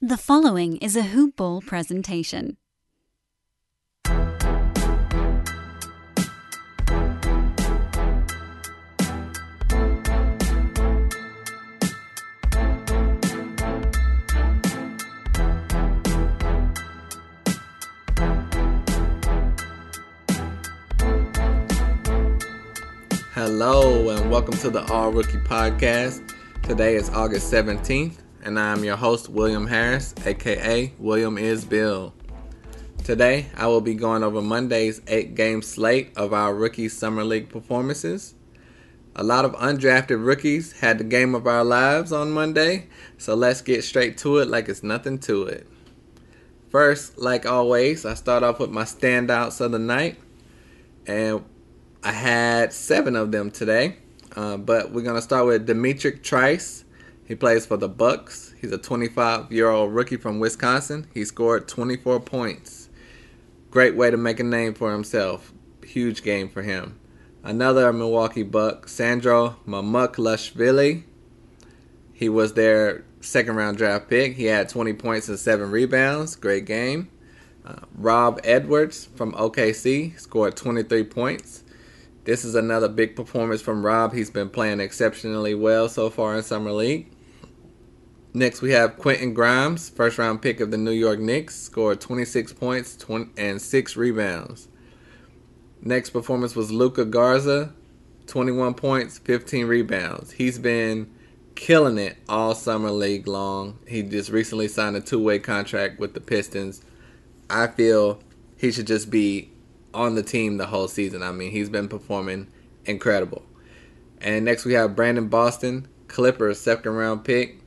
The following is a Hoop Ball presentation. Hello and welcome to the All Rookie Podcast. Today is August 17th, and I'm your host, William Harris, aka William is Bill. Today, I will be going over Monday's eight game slate of our rookie summer league performances. A lot of undrafted rookies had the game of our lives on Monday, so let's get straight to it like it's nothing to it. First, like always, I start off with my standouts of the night, and I had seven of them today. Uh, but we're gonna start with D'Mitrik Trice. He plays for the Bucks. He's a 25 year old rookie from Wisconsin. He scored 24 points. Great way to make a name for himself. Huge game for him. Another Milwaukee Buck, Sandro Mamukelashvili. He was their second round draft pick. He had 20 points and seven rebounds. Great game. Uh, Rob Edwards from OKC scored 23 points. This is another big performance from Rob. He's been playing exceptionally well so far in Summer League. Next, we have Quentin Grimes, first round pick of the New York Knicks, scored 26 points 20, and 6 rebounds. Next performance was Luka Garza, 21 points, 15 rebounds. He's been killing it all summer league long. He just recently signed a two way contract with the Pistons. I feel he should just be on the team the whole season. I mean, he's been performing incredible. And next we have Brandon Boston, Clippers second round pick.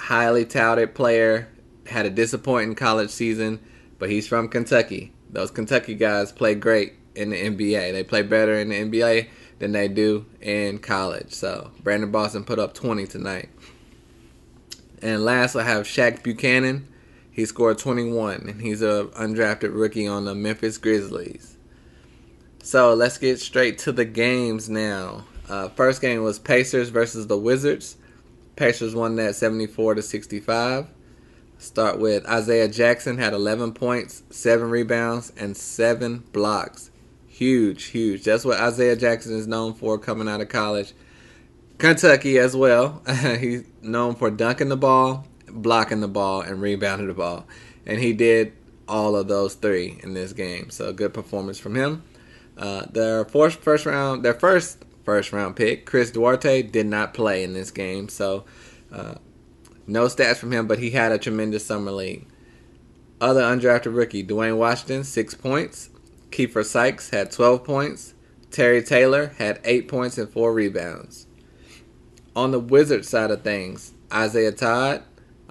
Highly touted player, had a disappointing college season, but he's from Kentucky. Those Kentucky guys play great in the NBA. They play better in the NBA than they do in college. So Brandon Boston put up 20 tonight. And last I have Shaq Buchanan, he scored 21, and he's a undrafted rookie on the Memphis Grizzlies. So let's get straight to the games now. Uh, first game was Pacers versus the Wizards. Pacers won that 74 to 65. Start with Isaiah Jackson had 11 points, 7 rebounds, and 7 blocks. Huge, huge. That's what Isaiah Jackson is known for coming out of college. Kentucky as well. He's known for dunking the ball blocking the ball and rebounding the ball. And he did all of those three in this game. So good performance from him. Uh, their first first round, their first first round pick, Chris Duarte, did not play in this game. So uh, no stats from him, but he had a tremendous summer league. Other undrafted rookie, Duane Washington, six points. Keifer Sykes had 12 points. Terry Taylor had eight points and four rebounds. On the Wizard side of things, Isaiah Todd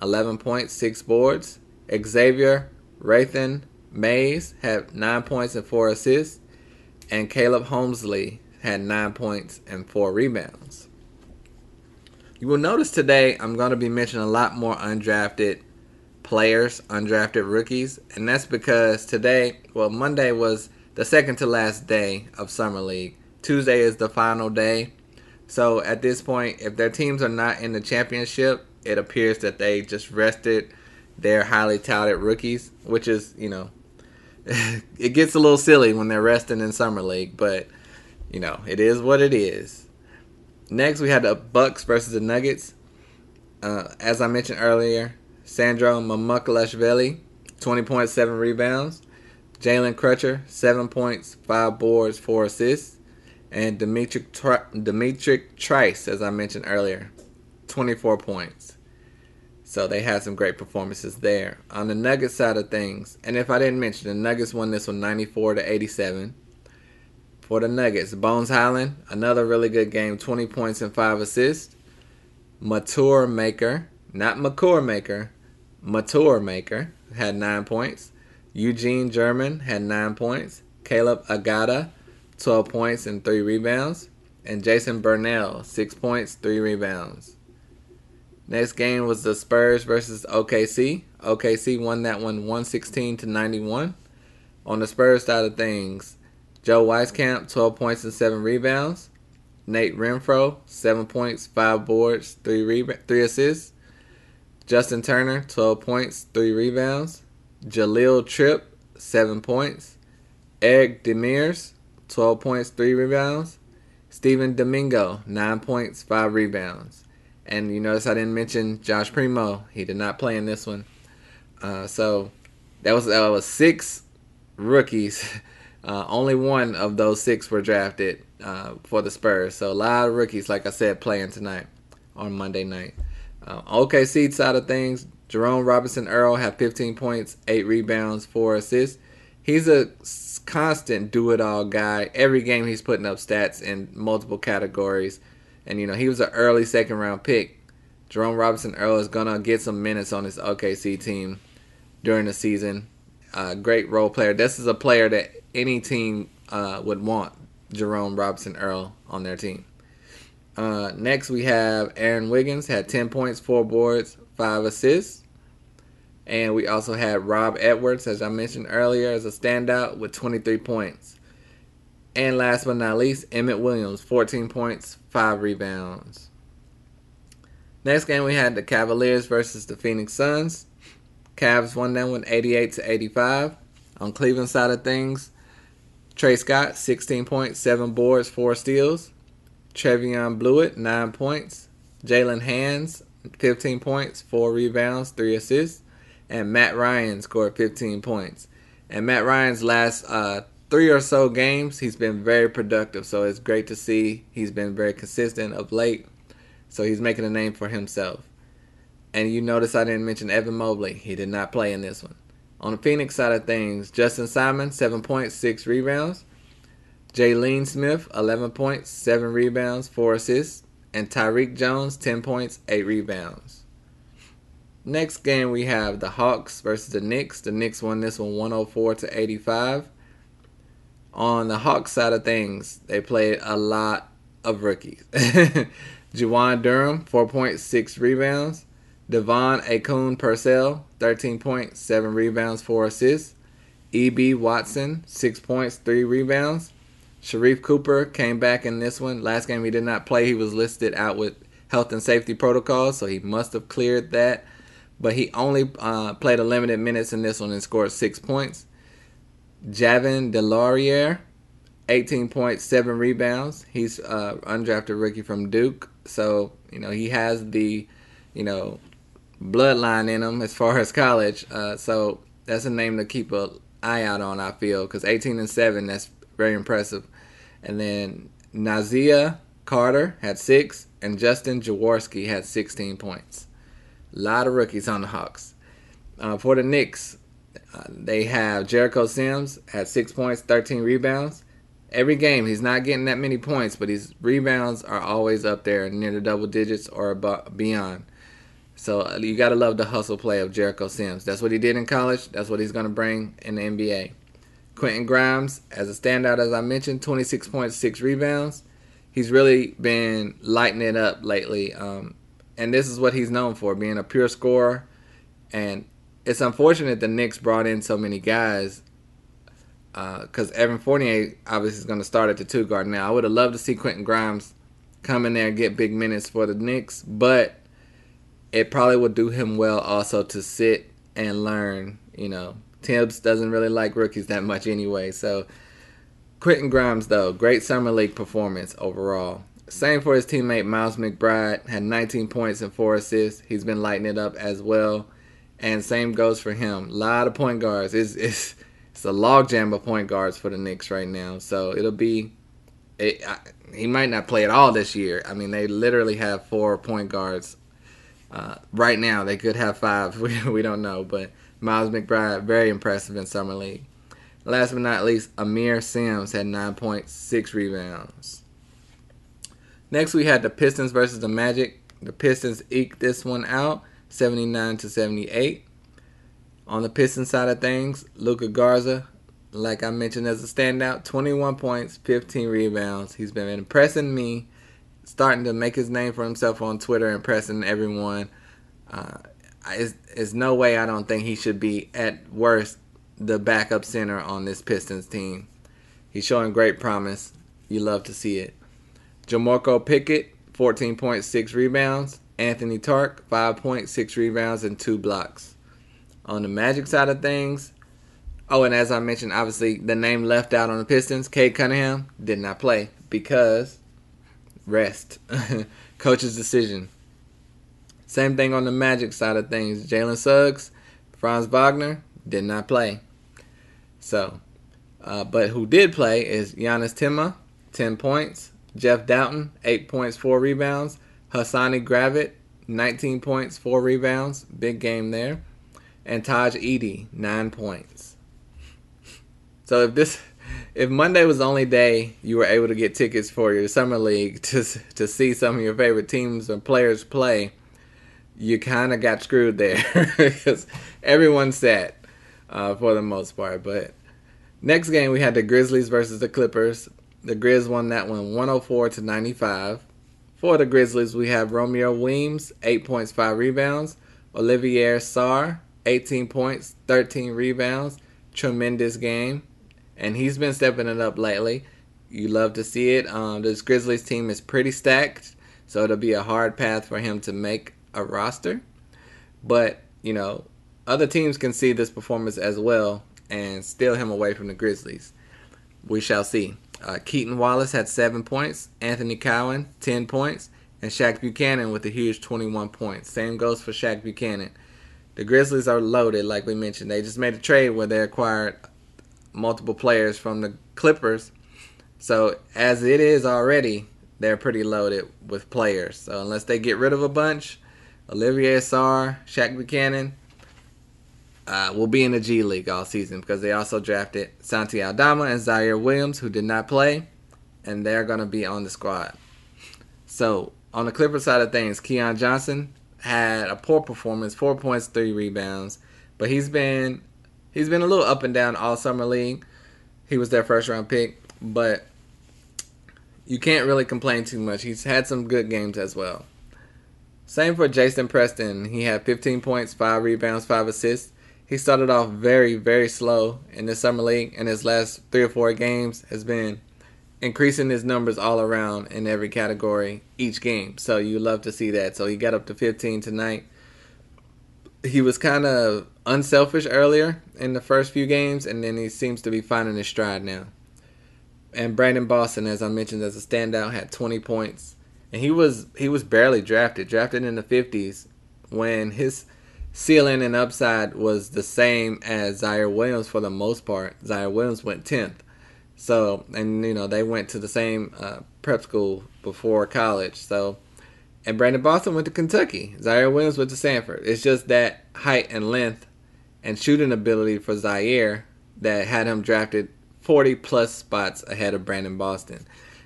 11 points, 6 boards. Xavier Rathan Mays had 9 points and 4 assists. And Caleb Homesley had 9 points and 4 rebounds. You will notice today I'm going to be mentioning a lot more undrafted players, undrafted rookies. And that's because today, well, Monday was the second to last day of Summer League. Tuesday is the final day. So at this point, if their teams are not in the championship, it appears that they just rested their highly touted rookies, which is, you know, it gets a little silly when they're resting in summer league, but you know, it is what it is. Next, we had the Bucks versus the Nuggets. Uh, as I mentioned earlier, Sandro Mamukelashvili, 20.7 rebounds. Jalen Crutcher, 7 points, 5 boards, 4 assists. And D'Mitrik, Dimitri Trice, as I mentioned earlier, 24 points. So they had some great performances there. On the Nuggets side of things, and if I didn't mention, the Nuggets won this one 94 to 87. For the Nuggets, Bones Hyland, another really good game, 20 points and 5 assists. Matur Maker, not Makur Maker, Matur Maker had 9 points. Eugene German had 9 points. Caleb Agada, 12 points and 3 rebounds. And Jason Burnell, 6 points, 3 rebounds. Next game was the Spurs versus OKC. OKC won that one 116 to 91. On the Spurs side of things, Joe Wieskamp, 12 points and 7 rebounds. Nate Renfro, 7 points, 5 boards, 3 reba- 3 assists. Justin Turner, 12 points, 3 rebounds. Jahlil Tripp, 7 points. Eric Demers, 12 points, 3 rebounds. Stephen Domingo, 9 points, 5 rebounds. And you notice I didn't mention Josh Primo. He did not play in this one. Uh, so that was that was six rookies. Uh, only one of those six were drafted uh, for the Spurs. So a lot of rookies, like I said, playing tonight on Monday night. Uh, OKC side of things, Jeremiah Robinson-Earl had 15 points, 8 rebounds, 4 assists. He's a constant do it all guy. Every game he's putting up stats in multiple categories. And, you know, he was an early second round pick. Jeremiah Robinson-Earl is going to get some minutes on this OKC team during the season. Uh, great role player. This is a player that any team uh, would want Jeremiah Robinson-Earl on their team. Uh, next, we have Aaron Wiggins had 10 points, 4 boards, 5 assists. And we also had Rob Edwards, as I mentioned earlier, as a standout with 23 points. And last but not least, Emmitt Williams, 14 points, 5 rebounds. Next game, we had the Cavaliers versus the Phoenix Suns. Cavs won them with 88 to 85. On Cleveland side of things, Tre Scott, 16 points, 7 boards, 4 steals. Trevon Bluiett, 9 points. Jaylen Hands, 15 points, 4 rebounds, 3 assists. And Matt Ryan scored 15 points. And Matt Ryan's last uh, three or so games, he's been very productive. So it's great to see he's been very consistent of late. So he's making a name for himself. And you notice I didn't mention Evan Mobley. He did not play in this one. On the Phoenix side of things, Justin Simon, 7 points, 6 rebounds. Jalen Smith, 11 points, 7 rebounds, 4 assists. And Tyrique Jones, 10 points, 8 rebounds. Next game we have the Hawks versus the Knicks. The Knicks won this one 104 to 85. On the Hawks side of things, they played a lot of rookies. Juwan Durham, 4.6 rebounds. Devon Achune Purcell, 13 points, 7 rebounds, 4 assists. Ibi Watson, 6 points, 3 rebounds. Sharife Cooper came back in this one. Last game he did not play. He was listed out with health and safety protocols, so he must have cleared that. But he only uh, played a limited minutes in this one and scored 6 points. Javin DeLaurier, 18 points, 7 rebounds. He's uh, undrafted rookie from Duke. So, you know, he has the, you know, bloodline in them as far as college. Uh, so that's a name to keep an eye out on, I feel, because 18 and 7, that's very impressive. And then Nazia Carter had 6, and Justin Jaworski had 16 points. A lot of rookies on the Hawks. Uh, for the Knicks, uh, they have Jericho Sims at 6 points, 13 rebounds. Every game, he's not getting that many points, but his rebounds are always up there near the double digits or beyond. So you got to love the hustle play of Jericho Sims. That's what he did in college. That's what he's going to bring in the NBA. Quentin Grimes, as a standout, as I mentioned, 26.6 rebounds. He's really been lighting it up lately. Um, and this is what he's known for, being a pure scorer. And it's unfortunate the Knicks brought in so many guys because uh, Evan Fournier obviously is going to start at the two guard now. I would have loved to see Quentin Grimes come in there and get big minutes for the Knicks, but it probably would do him well also to sit and learn. You know, Thibs doesn't really like rookies that much anyway. So, Quentin Grimes, though, great summer league performance overall. Same for his teammate Miles McBride, had 19 points and four assists. He's been lighting it up as well. And same goes for him. A lot of point guards. It's, it's, it's a logjam of point guards for the Knicks right now. So it'll be. It, I, he might not play at all this year. I mean, they literally have four point guards uh, right now, they could have five. We, we don't know. But Miles McBride, very impressive in Summer League. Last but not least, Aamir Simms had 9.6 rebounds. Next, we had the Pistons versus the Magic. The Pistons eked this one out, 79 to 78. On the Pistons side of things, Luka Garza, like I mentioned as a standout, 21 points, 15 rebounds. He's been impressing me starting to make his name for himself on Twitter, impressing everyone. Uh, it's, no way I don't think he should be at worst the backup center on this Pistons team. He's showing great promise. You love to see it. Jamorko Pickett, 14.6 rebounds. Anthony Tarke, 5.6 rebounds, and 2 blocks. On the Magic side of things, oh, and as I mentioned, obviously, the name left out on the Pistons, Cade Cunningham, did not play because rest. Coach's decision. Same thing on the Magic side of things. Jalen Suggs, Franz Wagner, did not play. So, uh, but who did play is Giannis Timma, 10 points. Jeff Dowtin, 8 points, 4 rebounds. Hassani Gravett, 19 points, 4 rebounds. Big game there. And Taj Edey, 9 points. So if this if Monday was the only day you were able to get tickets for your summer league to to see some of your favorite teams and players play, you kind of got screwed there because everyone's set uh, for the most part. But next game we had the Grizzlies versus the Clippers. The Grizz won that one 104 to 95. For the Grizzlies, we have Romeo Weems, 8 points, 5 rebounds. Olivier Sarr, 18 points, 13 rebounds. Tremendous game. And he's been stepping it up lately. You love to see it. Um, this Grizzlies team is pretty stacked, so it'll be a hard path for him to make a roster. But, you know, other teams can see this performance as well and steal him away from the Grizzlies. We shall see. Uh, Keaton Wallace had seven points, Anthony Cowan, 10 points, and Shaq Buchanan with a huge 21 points. Same goes for Shaq Buchanan. The Grizzlies are loaded, like we mentioned. They just made a trade where they acquired multiple players from the Clippers. So, as it is already, they're pretty loaded with players. So, unless they get rid of a bunch, Olivier Sarr, Shaq Buchanan, uh, will be in the G League all season because they also drafted Santi Aldama and Ziaire Williams, who did not play, and they're going to be on the squad. So, on the Clipper side of things, Keon Johnson had a poor performance, four points, three rebounds, but he's been he's been a little up and down all summer league. He was their first round pick, but you can't really complain too much. He's had some good games as well. Same for Jason Preston. He had 15 points, 5 rebounds, 5 assists. He started off very, very slow in the summer league, and his last three or four games has been increasing his numbers all around in every category each game. So you love to see that. So he got up to 15 tonight. He was kind of unselfish earlier in the first few games, and then he seems to be finding his stride now. And Brandon Boston, as I mentioned as a standout, had 20 points, and he was he was barely drafted, drafted in the 50s, when his ceiling and upside was the same as Ziaire Williams for the most part. Ziaire Williams went 10th. So, and you know, they went to the same uh, prep school before college. So, and Brandon Boston went to Kentucky. Ziaire Williams went to Stanford. It's just that height and length and shooting ability for Ziaire that had him drafted 40 plus spots ahead of Brandon Boston.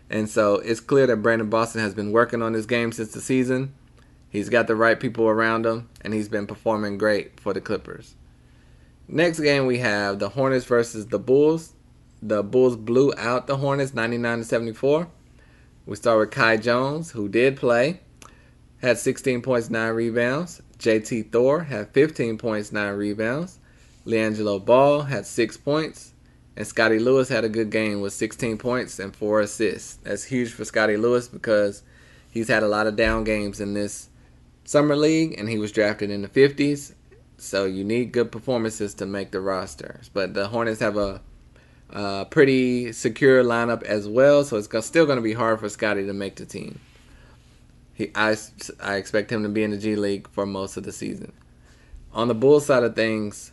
And so it's clear that Brandon Boston has been working on his game since the season. He's got the right people around him, and he's been performing great for the Clippers. Next game we have the Hornets versus the Bulls. The Bulls blew out the Hornets 99 to 74. We start with Kai Jones, who did play, had 16 points, 9 rebounds. JT Thor had 15 points, 9 rebounds. LiAngelo Ball had 6 points. And Scottie Lewis had a good game with 16 points and 4 assists. That's huge for Scottie Lewis because he's had a lot of down games in this summer league and he was drafted in the 50s. So you need good performances to make the rosters. But the Hornets have a, a pretty secure lineup as well, so it's still going to be hard for Scottie to make the team. He, I, I expect him to be in the G League for most of the season. On the Bulls side of things,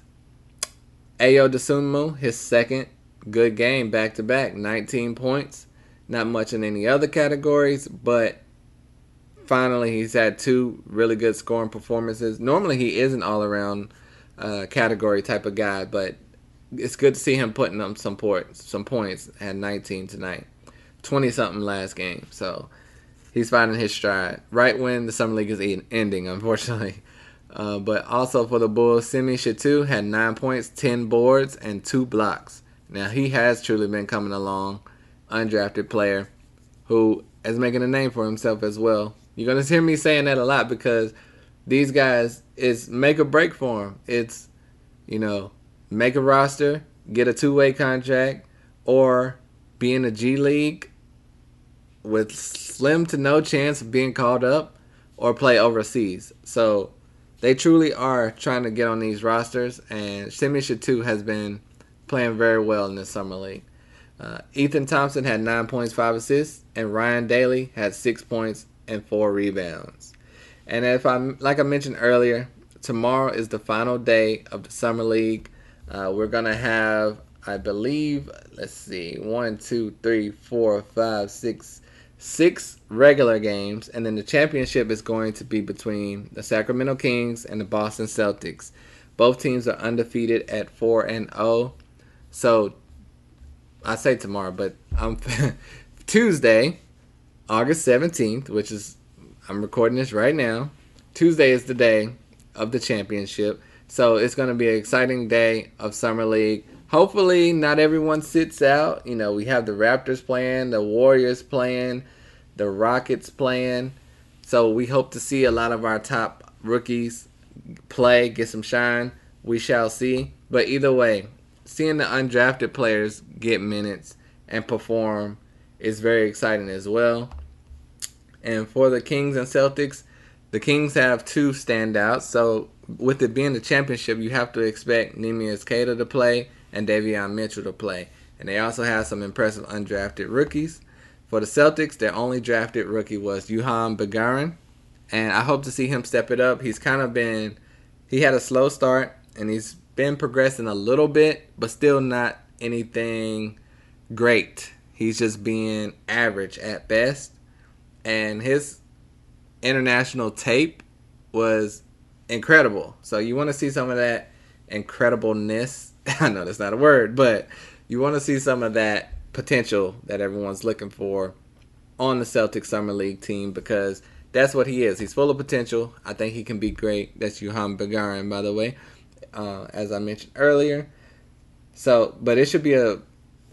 Ayo Dosunmu, his second good game back to back, 19 points. Not much in any other categories, but finally he's had two really good scoring performances. Normally he is an all around uh, category type of guy, but it's good to see him putting up some points. Some points. Had 19 tonight, 20 something last game. So he's finding his stride right when the summer league is ending, unfortunately. Uh, but also for the Bulls, Simi Shittu had nine points, ten boards, and two blocks. Now he has truly been coming along, undrafted player, who is making a name for himself as well. You're gonna hear me saying that a lot because these guys is make or break for him. It's you know make a roster, get a two way contract, or be in the G League with slim to no chance of being called up or play overseas. So they truly are trying to get on these rosters, and Simeon Shittu has been playing very well in the summer league. Uh, Ethan Thompson had nine points, five assists, and Ryan Daly had six points and four rebounds. And if I'm like I mentioned earlier, tomorrow is the final day of the summer league. Uh, we're gonna have, I believe, let's see, one, two, three, four, five, six, six regular games, and then the championship is going to be between the Sacramento Kings and the Boston Celtics. Both teams are undefeated at four and zero. Oh. So I say tomorrow, but I'm Tuesday, August 17th, which is I'm recording this right now. Tuesday is the day of the championship. So it's going to be an exciting day of summer league. Hopefully, not everyone sits out. You know, we have the Raptors playing, the Warriors playing, the Rockets playing. So we hope to see a lot of our top rookies play, get some shine. We shall see. But either way, seeing the undrafted players get minutes and perform is very exciting as well. And for the Kings and Celtics, the Kings have two standouts. So with it being the championship, you have to expect Neemias Queta to play and Davion Mitchell to play. And they also have some impressive undrafted rookies. For the Celtics, their only drafted rookie was Juhann Begarin. And I hope to see him step it up. He's kind of been, he had a slow start and he's been progressing a little bit, but still not anything great. He's just being average at best. And his international tape was incredible. So you want to see some of that incredibleness. I know that's not a word, but you want to see some of that potential that everyone's looking for on the Celtic Summer League team because that's what he is. He's full of potential. I think he can be great. That's Juhann Begarin, by the way uh, as I mentioned earlier. So, but it should be a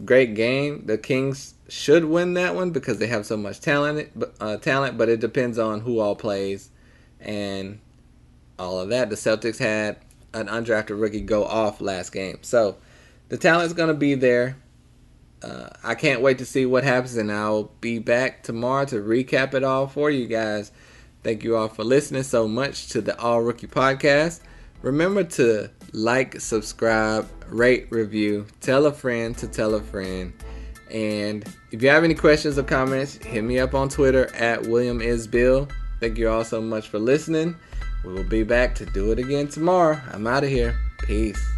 great game. The Kings should win that one because they have so much talent. Uh, talent, but it depends on who all plays and all of that. The Celtics had an undrafted rookie go off last game, so the talent's going to be there. Uh, I can't wait to see what happens, and I'll be back tomorrow to recap it all for you guys. Thank you all for listening so much to the All Rookie Podcast. Remember to like, subscribe, rate, review, tell a friend to tell a friend. And if you have any questions or comments, hit me up on Twitter at William is Bill. Thank you all so much for listening. We will be back to do it again tomorrow. I'm out of here. Peace.